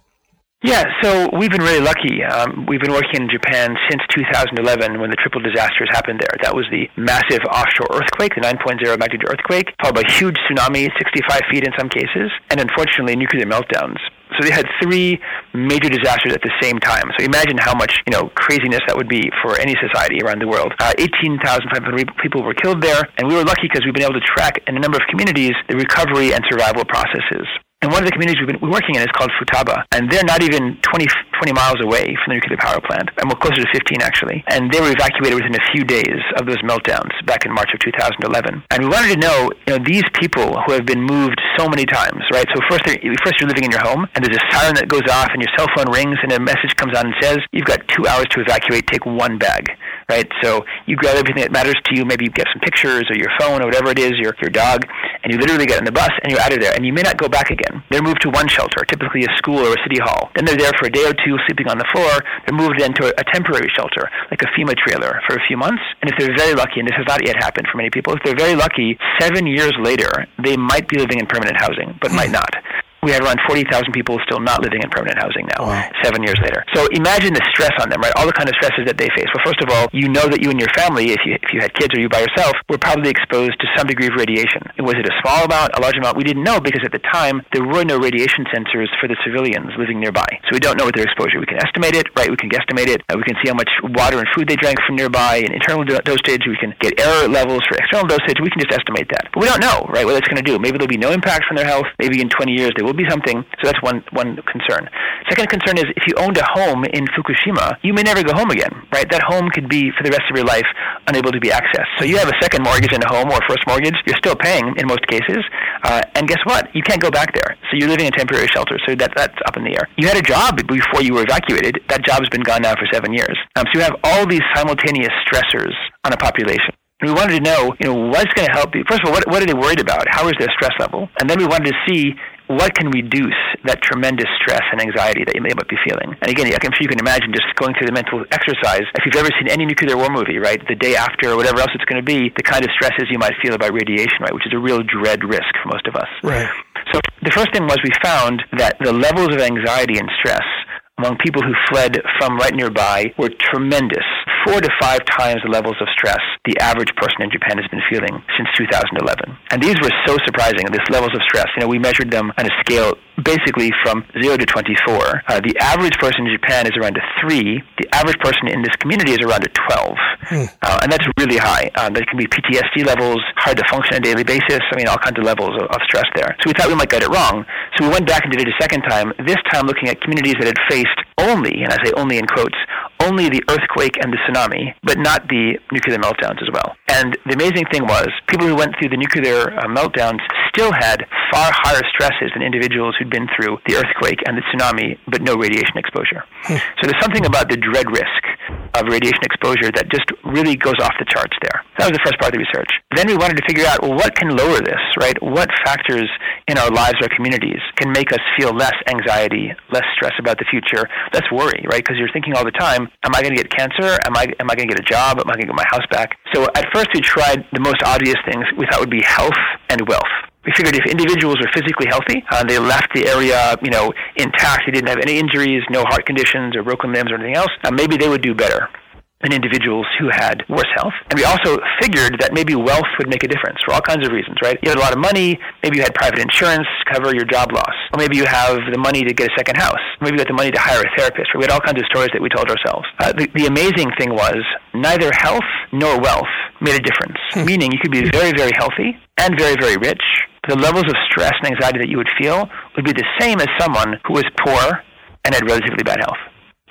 Yeah, so we've been really lucky. Um, we've been working in Japan since 2011 when the triple disasters happened there. That was the massive offshore earthquake, the 9.0 magnitude earthquake, followed by huge tsunami, 65 feet in some cases, and unfortunately nuclear meltdowns. So they had three major disasters at the same time. So imagine how much you know craziness that would be for any society around the world. Uh, 18,500 people were killed there, and we were lucky because we've been able to track in a number of communities the recovery and survival processes. And one of the communities we've been working in is called Futaba, and they're not even 20, 20 miles away from the nuclear power plant, and we're closer to 15 actually. And they were evacuated within a few days of those meltdowns back in March of 2011. And we wanted to know, you know, these people who have been moved so many times, right? So first, first you're living in your home, and there's a siren that goes off, and your cell phone rings, and a message comes on and says, "You've got two hours to evacuate. Take one bag." Right, so you grab everything that matters to you. Maybe you get some pictures or your phone or whatever it is, your your dog, and you literally get on the bus and you're out of there. And you may not go back again. They're moved to one shelter, typically a school or a city hall. Then they're there for a day or two, sleeping on the floor. They're moved into a, a temporary shelter, like a FEMA trailer, for a few months. And if they're very lucky, and this has not yet happened for many people, if they're very lucky, seven years later, they might be living in permanent housing, but might hmm. not we had around 40,000 people still not living in permanent housing now, wow. seven years later. So imagine the stress on them, right? All the kind of stresses that they face. Well, first of all, you know that you and your family, if you, if you had kids or you by yourself, were probably exposed to some degree of radiation. Was it a small amount, a large amount? We didn't know because at the time, there were no radiation sensors for the civilians living nearby. So we don't know what their exposure. We can estimate it, right? We can guesstimate it. Uh, we can see how much water and food they drank from nearby and internal dosage. We can get error levels for external dosage. We can just estimate that. But we don't know, right, what it's going to do. Maybe there'll be no impact from their health. Maybe in 20 years there will be something. So that's one one concern. Second concern is if you owned a home in Fukushima, you may never go home again, right? That home could be for the rest of your life unable to be accessed. So you have a second mortgage in a home or a first mortgage, you're still paying in most cases, uh, and guess what? You can't go back there. So you're living in temporary shelter. So that that's up in the air. You had a job before you were evacuated. That job has been gone now for seven years. Um, so you have all these simultaneous stressors on a population. And we wanted to know, you know, what's going to help you. First of all, what, what are they worried about? How is their stress level? And then we wanted to see what can reduce that tremendous stress and anxiety that you may be feeling? And again, I'm sure you can imagine just going through the mental exercise. If you've ever seen any nuclear war movie, right, the day after or whatever else it's going to be, the kind of stresses you might feel about radiation, right, which is a real dread risk for most of us. Right. So the first thing was we found that the levels of anxiety and stress among people who fled from right nearby were tremendous, four to five times the levels of stress the average person in Japan has been feeling since 2011. And these were so surprising, these levels of stress. You know, we measured them on a scale basically from 0 to 24. Uh, the average person in Japan is around a 3. The average person in this community is around a 12. Hmm. Uh, and that's really high. Um, there can be PTSD levels, hard to function on a daily basis. I mean, all kinds of levels of, of stress there. So we thought we might get it wrong. So we went back and did it a second time, this time looking at communities that had faced only, and I say only in quotes, only the earthquake and the tsunami, but not the nuclear meltdowns as well. And the amazing thing was, people who went through the nuclear uh, meltdowns still had far higher stresses than individuals who'd been through the earthquake and the tsunami, but no radiation exposure. Hmm. So there's something about the dread risk of radiation exposure that just really goes off the charts there. That was the first part of the research. Then we wanted to figure out, well, what can lower this, right? What factors in our lives, our communities, can make us feel less anxiety, less stress about the future, less worry, right? Because you're thinking all the time, am I going to get cancer? Am I, am I going to get a job? Am I going to get my house back? So at first we tried the most obvious things we thought would be health and wealth. We figured if individuals were physically healthy, uh, they left the area, you know, intact, they didn't have any injuries, no heart conditions or broken limbs or anything else, uh, maybe they would do better than individuals who had worse health. And we also figured that maybe wealth would make a difference for all kinds of reasons, right? You had a lot of money, maybe you had private insurance to cover your job loss. Or maybe you have the money to get a second house. Maybe you had the money to hire a therapist. We had all kinds of stories that we told ourselves. Uh, the, the amazing thing was neither health nor wealth made a difference. Hmm. Meaning you could be very, very healthy and very, very rich. The levels of stress and anxiety that you would feel would be the same as someone who was poor and had relatively bad health.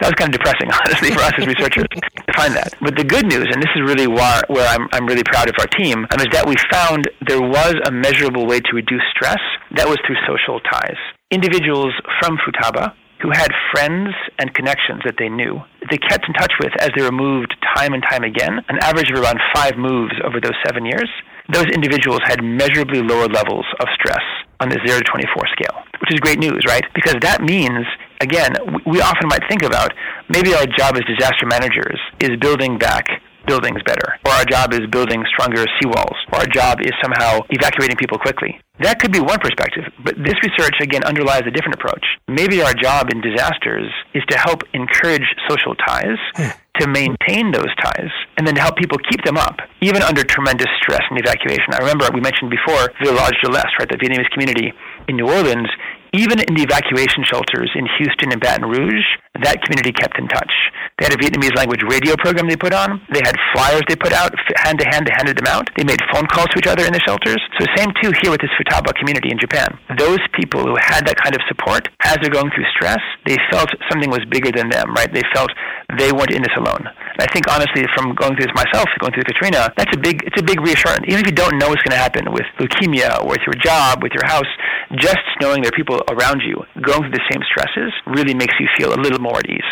That was kind of depressing, honestly, for us as researchers to find that. But the good news, and this is really why, where I'm, I'm really proud of our team, um, is that we found there was a measurable way to reduce stress. That was through social ties. Individuals from Futaba who had friends and connections that they knew, they kept in touch with as they were moved time and time again, an average of around five moves over those seven years. Those individuals had measurably lower levels of stress on the 0 to 24 scale, which is great news, right? Because that means, again, we often might think about maybe our job as disaster managers is building back buildings better, or our job is building stronger seawalls, or our job is somehow evacuating people quickly. That could be one perspective, but this research again underlies a different approach. Maybe our job in disasters is to help encourage social ties, hmm. To maintain those ties, and then to help people keep them up, even under tremendous stress and evacuation. I remember we mentioned before Village de l'Est, right, the Vietnamese community in New Orleans even in the evacuation shelters in Houston and Baton Rouge, that community kept in touch. They had a Vietnamese language radio program they put on. They had flyers they put out hand to hand. They handed them out. They made phone calls to each other in the shelters. So same too here with this Futaba community in Japan. Those people who had that kind of support as they're going through stress, they felt something was bigger than them, right? They felt they weren't in this alone. And I think honestly, from going through this myself, going through Katrina, that's a big, it's a big reassurance. Even if you don't know what's going to happen with leukemia or with your job, with your house, just knowing there are people around you going through the same stresses really makes you feel a little more at ease.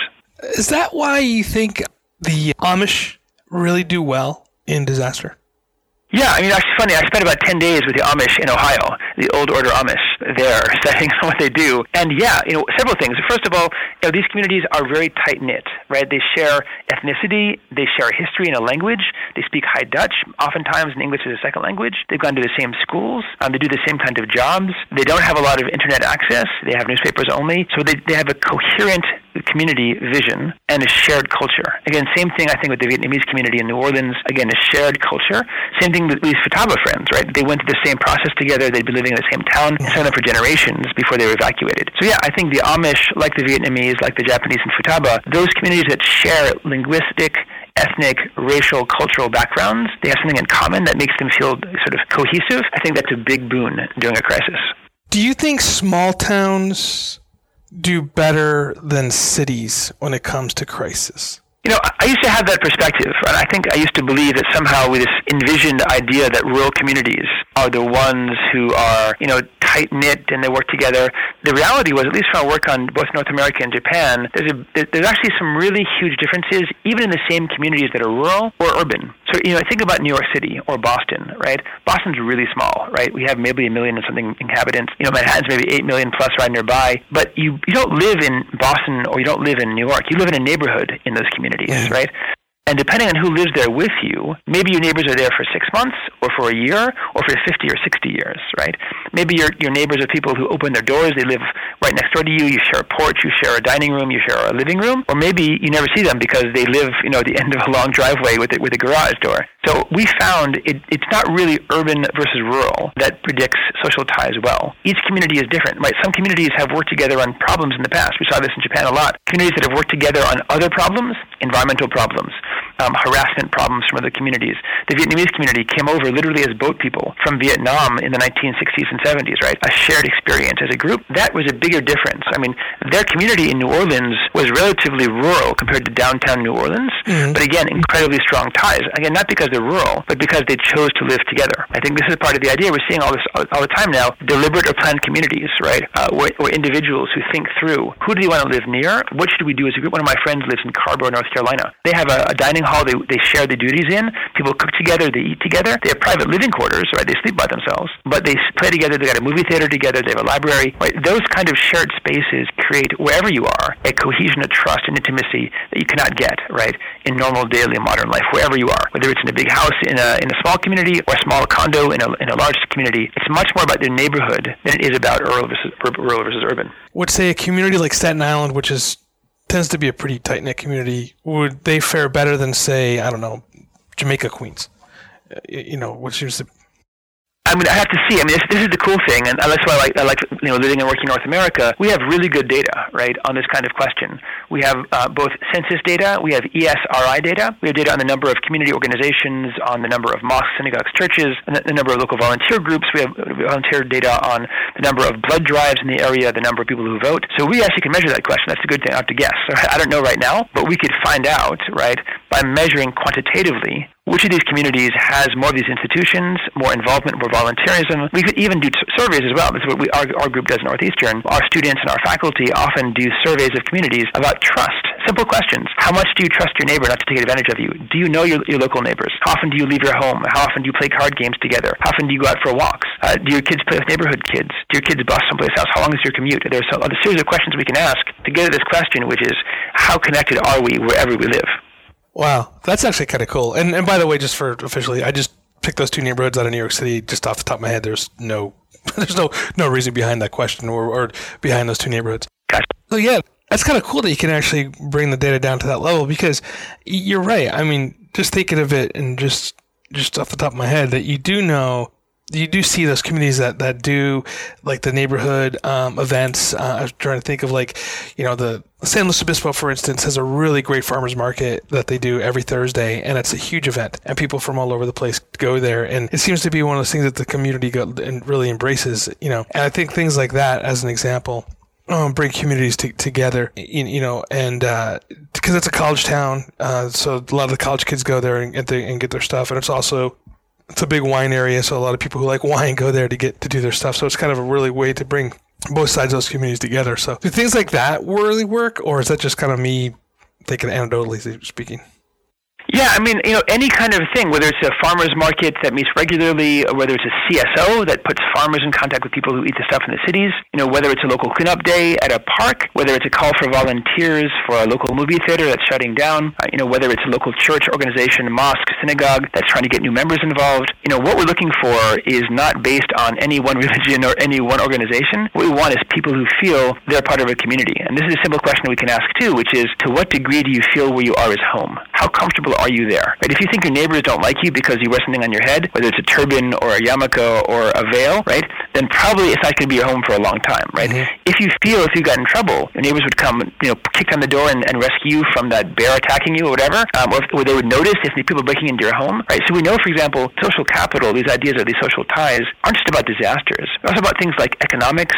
Is that why you think the Amish really do well in disaster? Yeah, I mean, actually, funny. I spent about 10 days with the Amish in Ohio, the old order Amish there, studying what they do. And yeah, you know, several things. First of all, you know, these communities are very tight knit, right? They share ethnicity, they share history and a language, they speak High Dutch, oftentimes in English as a second language. They've gone to the same schools, um, they do the same kind of jobs. They don't have a lot of internet access, they have newspapers only. So they, they have a coherent community vision and a shared culture. Again, same thing I think with the Vietnamese community in New Orleans. Again, a shared culture. Same thing with these Futaba friends, right? They went through the same process together. They'd been living in the same town, some of them for generations before they were evacuated. So yeah, I think the Amish, like the Vietnamese, like the Japanese in Futaba, those communities that share linguistic ethnic, racial, cultural backgrounds, they have something in common that makes them feel sort of cohesive. I think that's a big boon during a crisis. Do you think small towns do better than cities when it comes to crisis? You know, I used to have that perspective, and I think I used to believe that somehow with this envisioned idea that rural communities are the ones who are, you know, tight knit and they work together. The reality was, at least from our work on both North America and Japan, there's a there's actually some really huge differences, even in the same communities that are rural or urban. So, you know, think about New York City or Boston, right? Boston's really small, right? We have maybe a million and something inhabitants. You know, Manhattan's maybe eight million plus right nearby. But you you don't live in Boston or you don't live in New York. You live in a neighborhood in those communities, yeah. right? And depending on who lives there with you, maybe your neighbors are there for six months or for a year or for 50 or 60 years, right? Maybe your, your neighbors are people who open their doors, they live right next door to you, you share a porch, you share a dining room, you share a living room, or maybe you never see them because they live, you know, at the end of a long driveway with, a, with a garage door. So we found it, it's not really urban versus rural that predicts social ties well. Each community is different, right? Some communities have worked together on problems in the past. We saw this in Japan a lot. Communities that have worked together on other problems, environmental problems, um, harassment problems from other communities. The Vietnamese community came over literally as boat people from Vietnam in the 1960s and 70s, right? A shared experience as a group. That was a bigger difference. I mean, their community in New Orleans was relatively rural compared to downtown New Orleans, mm-hmm. but again, incredibly strong ties. Again, not because they're rural, but because they chose to live together. I think this is part of the idea. We're seeing all this all the time now, deliberate or planned communities, right? Uh, where, where individuals who think through who do you want to live near? What should we do as a group? One of my friends lives in Carrboro, North Carolina. They have a, a dining hall they, they share the duties in. People cook together, they eat together. They have private living quarters, right? They sleep by themselves, but they play together. They got a movie theater together. They have a library. Right? Those kind of shared spaces create wherever you are a cohesion of trust and intimacy that you cannot get, right, in normal daily modern life, wherever you are. Whether it's in a big house in a in a small community or a small condo in a in a large community, it's much more about the neighborhood than it is about rural versus, rural versus urban. Would say a community like Staten Island, which is tends to be a pretty tight knit community. Would they fare better than say I don't know Jamaica Queens? Uh, you know, which is I mean, I have to see. I mean, this, this is the cool thing, and that's why I like, I like you know living and working in North America. We have really good data, right, on this kind of question. We have uh, both census data, we have ESRI data, we have data on the number of community organizations, on the number of mosques, synagogues, churches, and the number of local volunteer groups. We have volunteer data on the number of blood drives in the area, the number of people who vote. So we actually can measure that question. That's a good thing. I have to guess. I don't know right now, but we could find out, right, by measuring quantitatively which of these communities has more of these institutions, more involvement, more volunteerism. We could even do t- surveys as well. This is what we, our, our group does Northeastern. Our students and our faculty often do surveys of communities about trust. Simple questions. How much do you trust your neighbor not to take advantage of you? Do you know your, your local neighbors? How often do you leave your home? How often do you play card games together? How often do you go out for walks? Uh, do your kids play with neighborhood kids? Do your kids bus someplace else? How long is your commute? There's a, a series of questions we can ask to get at this question, which is how connected are we wherever we live? Wow, that's actually kind of cool. And and by the way, just for officially, I just picked those two neighborhoods out of New York City just off the top of my head. There's no there's no no reason behind that question or, or behind those two neighborhoods. So yeah, that's kind of cool that you can actually bring the data down to that level because you're right. I mean, just thinking of it and just just off the top of my head that you do know you do see those communities that, that do like the neighborhood um, events. Uh, I was trying to think of like, you know, the San Luis Obispo, for instance, has a really great farmers market that they do every Thursday, and it's a huge event, and people from all over the place go there, and it seems to be one of those things that the community and really embraces, you know. And I think things like that, as an example, um, bring communities to, together, you, you, know, and because uh, it's a college town, uh, so a lot of the college kids go there and and get their stuff, and it's also it's a big wine area, so a lot of people who like wine go there to get to do their stuff. So it's kind of a really way to bring both sides of those communities together. So do things like that really work, or is that just kind of me thinking anecdotally speaking? Yeah, I mean, you know, any kind of thing, whether it's a farmer's market that meets regularly, or whether it's a CSO that puts farmers in contact with people who eat the stuff in the cities, you know, whether it's a local cleanup day at a park, whether it's a call for volunteers for a local movie theater that's shutting down, uh, you know, whether it's a local church organization, mosque, synagogue that's trying to get new members involved. You know, what we're looking for is not based on any one religion or any one organization. What we want is people who feel they're part of a community. And this is a simple question we can ask too, which is, to what degree do you feel where you are is home? How comfortable are you there? Right? If you think your neighbors don't like you because you wear something on your head, whether it's a turban or a yarmulke or a veil, right? Then probably it's not going to be your home for a long time, right? Mm-hmm. If you feel if you got in trouble, your neighbors would come, you know, kick down the door and, and rescue you from that bear attacking you or whatever, um, or, if, or they would notice if the people breaking into your home, right? So we know, for example, social capital, these ideas of these social ties aren't just about disasters. They're also about things like economics,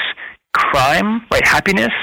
crime, right? Happiness,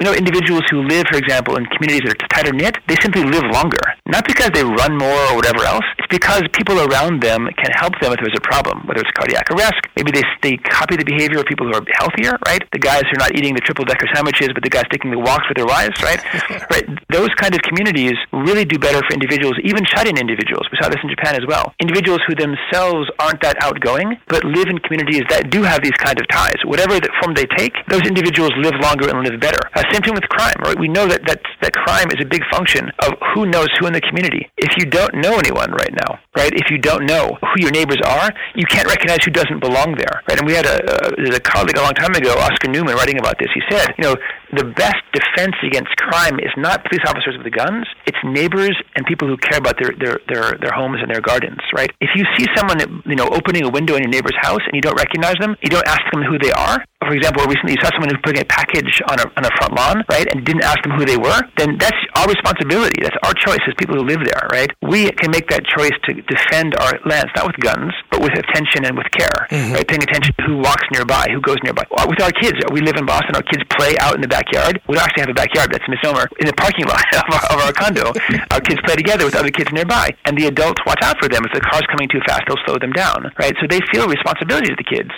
you know, individuals who live, for example, in communities that are tighter knit, they simply live longer. Not because they run more or whatever else. It's because people around them can help them if there's a problem, whether it's cardiac arrest. Maybe they, they copy the behavior of people who are healthier, right? The guys who are not eating the triple decker sandwiches, but the guys taking the walks with their wives, right? right? Those kind of communities really do better for individuals, even shut in individuals. We saw this in Japan as well. Individuals who themselves aren't that outgoing, but live in communities that do have these kind of ties. Whatever the form they take, those individuals live longer and live better. Uh, same thing with crime, right? We know that, that that crime is a big function of who knows who in the community. If you don't know anyone right now, right? If you don't know who your neighbors are, you can't recognize who doesn't belong there, right? And we had a, a, a colleague a long time ago, Oscar Newman, writing about this. He said, you know, the best defense against crime is not police officers with the guns; it's neighbors and people who care about their their their, their homes and their gardens, right? If you see someone, you know, opening a window in your neighbor's house and you don't recognize them, you don't ask them who they are. For example, recently you saw someone who's putting a package on a on a front lawn, right, and didn't ask them who they were. Then that's our responsibility. That's our choice as people who live there, right? We can make that choice to defend our lands, not with guns, but with attention and with care, mm-hmm. right? Paying attention to who walks nearby, who goes nearby. With our kids, we live in Boston. Our kids play out in the backyard. We don't actually have a backyard. That's a misnomer. In the parking lot of our, of our condo, our kids play together with other kids nearby, and the adults watch out for them. If the car's coming too fast, they'll slow them down, right? So they feel responsibility to the kids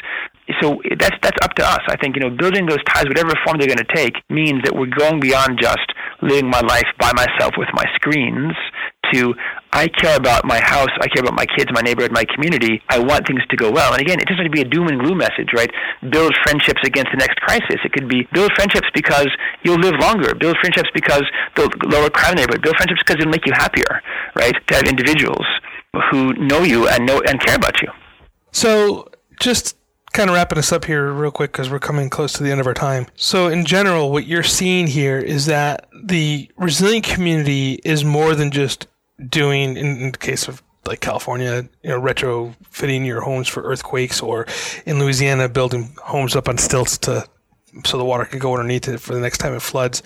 so that's that's up to us. I think you know building those ties, whatever form they're going to take, means that we're going beyond just living my life by myself with my screens to I care about my house, I care about my kids, my neighborhood, my community. I want things to go well. And again, it doesn't have to be a doom and gloom message, right? Build friendships against the next crisis. It could be build friendships because you'll live longer. Build friendships because they'll lower crime neighborhood. Build friendships because it'll make you happier, right? To have individuals who know you and know and care about you. So just kind of wrapping us up here real quick because we're coming close to the end of our time. So, in general, what you're seeing here is that the resilient community is more than just doing, in, the case of like California, you know, retrofitting your homes for earthquakes, or in Louisiana, building homes up on stilts to so the water can go underneath it for the next time it floods.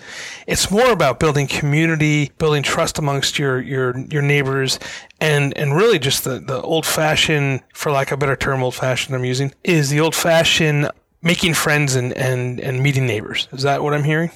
It's more about building community, building trust amongst your your your neighbors, and and really just the the old fashioned, for lack of a better term, old fashioned I'm using is the old fashioned making friends and and and meeting neighbors. Is that what I'm hearing?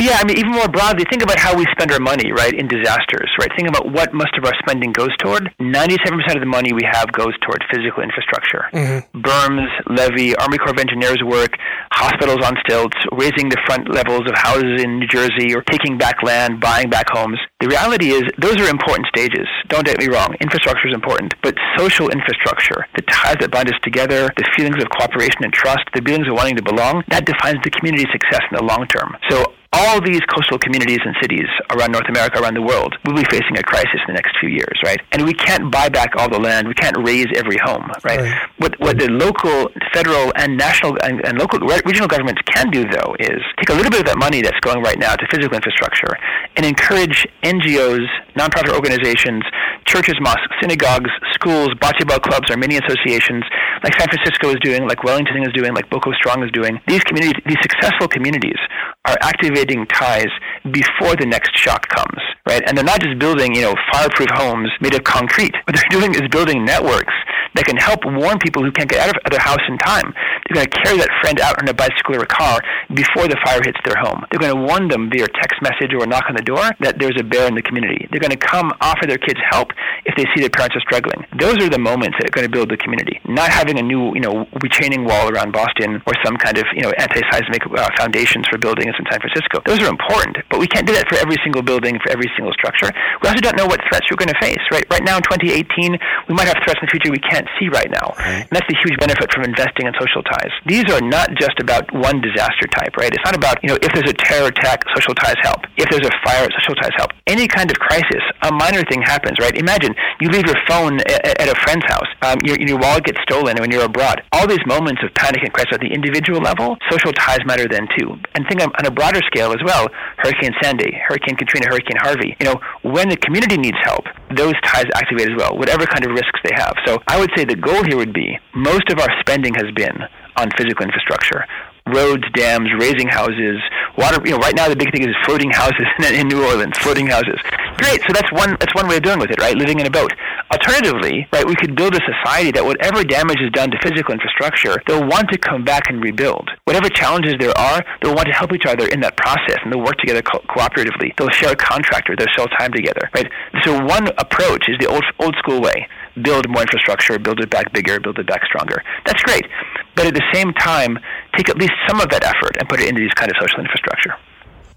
Yeah, I mean, even more broadly, think about how we spend our money, right, in disasters, right? Think about what most of our spending goes toward. 97% of the money we have goes toward physical infrastructure. Mm-hmm. Berms, levee, Army Corps of Engineers work, hospitals on stilts, raising the front levels of houses in New Jersey, or taking back land, buying back homes. The reality is, those are important stages. Don't get me wrong, infrastructure is important, but social infrastructure, the ties that bind us together, the feelings of cooperation and trust, the feelings of wanting to belong, that defines the community's success in the long term. So all these coastal communities and cities around North America, around the world, will be facing a crisis in the next few years, right? And we can't buy back all the land. We can't raise every home, right? right. What, what the local, federal, and national and, and local regional governments can do, though, is take a little bit of that money that's going right now to physical infrastructure and encourage NGOs, nonprofit organizations, churches, mosques, synagogues, schools, bocce ball clubs, Armenian associations, like San Francisco is doing, like Wellington is doing, like Boko Strong is doing. These communities, these successful communities, are activating ties before the next shock comes, right? And they're not just building, you know, fireproof homes made of concrete. What they're doing is building networks that can help warn people who can't get out of their house in time. They're going to carry that friend out on a bicycle or a car before the fire hits their home. They're going to warn them via text message or a knock on the door that there's a bear in the community. They're going to come offer their kids help if they see their parents are struggling. Those are the moments that are going to build the community. Not having a new, you know, retaining wall around Boston or some kind of, you know, anti-seismic uh, foundations for buildings in San Francisco. Those are important, but we can't do that for every single building, for every single structure. We also don't know what threats we're going to face, right? Right now in 2018, we might have threats in the future we can't see right now. And that's the huge benefit from investing in social ties. These are not just about one disaster type, right? It's not about, you know, if there's a terror attack, social ties help. If there's a fire, social ties help. Any kind of crisis, a minor thing happens, right? Imagine you leave your phone at, at a friend's house, um, your, your wallet gets stolen when you're abroad. All these moments of panic and crisis at the individual level, social ties matter then too. And think on a broader scale as well, Hurricane Sandy, Hurricane Katrina, Hurricane Harvey. You know, when the community needs help, those ties activate as well, whatever kind of risks they have. So I would say the goal here would be most of our spending has been on physical infrastructure roads, dams, raising houses, water. You know, right now the big thing is floating houses in New Orleans, floating houses. Great. So that's one that's one way of dealing with it, right? Living in a boat. Alternatively, right, we could build a society that whatever damage is done to physical infrastructure, they'll want to come back and rebuild. Whatever challenges there are, they'll want to help each other in that process, and they'll work together co- cooperatively. They'll share a contractor. They'll sell time together, right? So one approach is the old old school way: build more infrastructure, build it back bigger, build it back stronger. That's great, but at the same time, take at least some of that effort and put it into these kind of social infrastructure.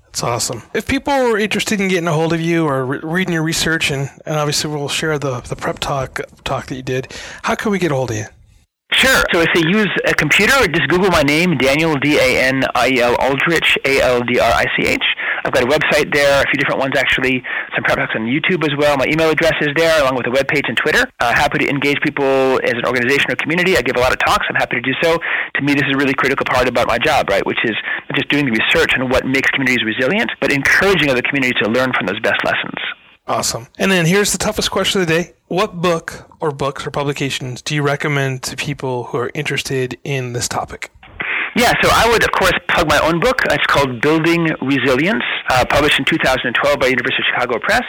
That's awesome. If people are interested in getting a hold of you or re- reading your research, and, and obviously we'll share the, the PrepTalk talk that you did, how can we get a hold of you? Sure. So if they use a computer, just Google my name, Daniel D A N I E L Aldrich A L D R I C H. I've got a website there, a few different ones actually, some talks on YouTube as well. My email address is there, along with a web page and Twitter. Uh, happy to engage people as an organization or community. I give a lot of talks. I'm happy to do so. To me, this is a really critical part about my job, right? Which is just doing the research on what makes communities resilient, but encouraging other communities to learn from those best lessons. Awesome. And then here's the toughest question of the day. What book or books or publications do you recommend to people who are interested in this topic? Yeah, so I would, of course, plug my own book. It's called Building Resilience, uh, published in 2012 by University of Chicago Press.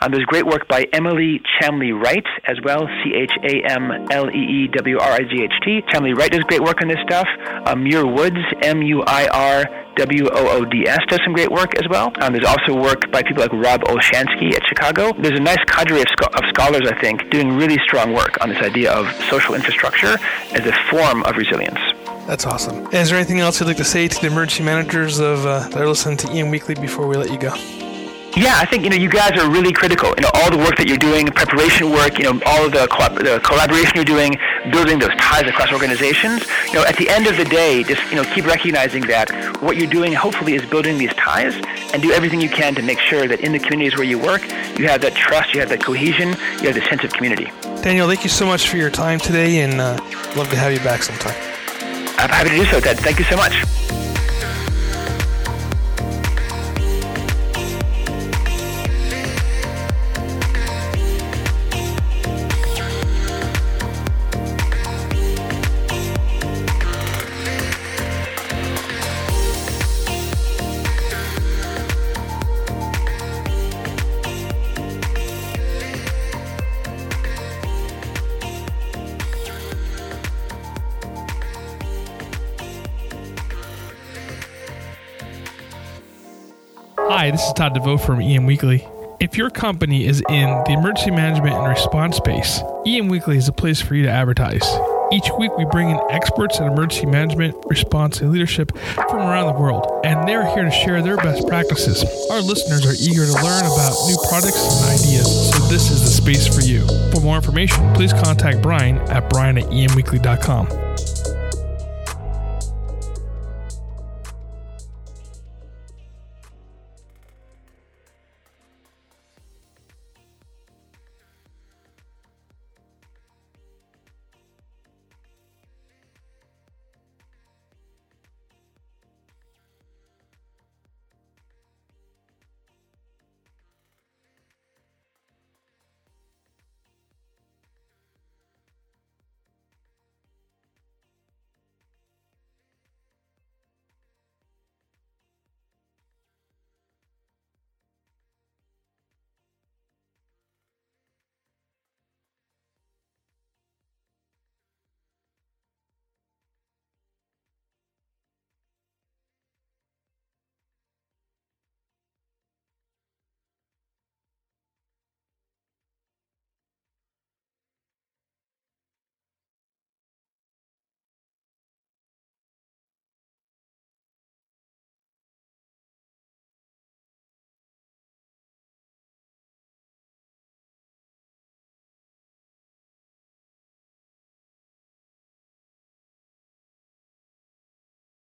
Um, there's great work by Emily Chamlee Wright as well, C H A M L E E W R I G H T. Chamlee Wright does great work on this stuff. Uh, Muir Woods, M U I R W O O D S, does some great work as well. Um, there's also work by people like Rob Olshansky at Chicago. There's a nice cadre of, of scholars, I think, doing really strong work on this idea of social infrastructure as a form of resilience. That's awesome. is there anything else you'd like to say to the emergency managers of uh, that are listening to EM Weekly before we let you go? Yeah, I think you know you guys are really critical. You know all the work that you're doing, preparation work. You know all of the, co- the collaboration you're doing, building those ties across organizations. You know at the end of the day, just you know keep recognizing that what you're doing hopefully is building these ties, and do everything you can to make sure that in the communities where you work, you have that trust, you have that cohesion, you have the sense of community. Daniel, thank you so much for your time today, and uh, love to have you back sometime. I'm happy to do so, Ted. Thank you so much. Hi, this is Todd DeVoe from EM Weekly. If your company is in the emergency management and response space, EM Weekly is a place for you to advertise. Each week, we bring in experts in emergency management, response, and leadership from around the world, and they're here to share their best practices. Our listeners are eager to learn about new products and ideas, so this is the space for you. For more information, please contact Brian at brian at emweekly.com.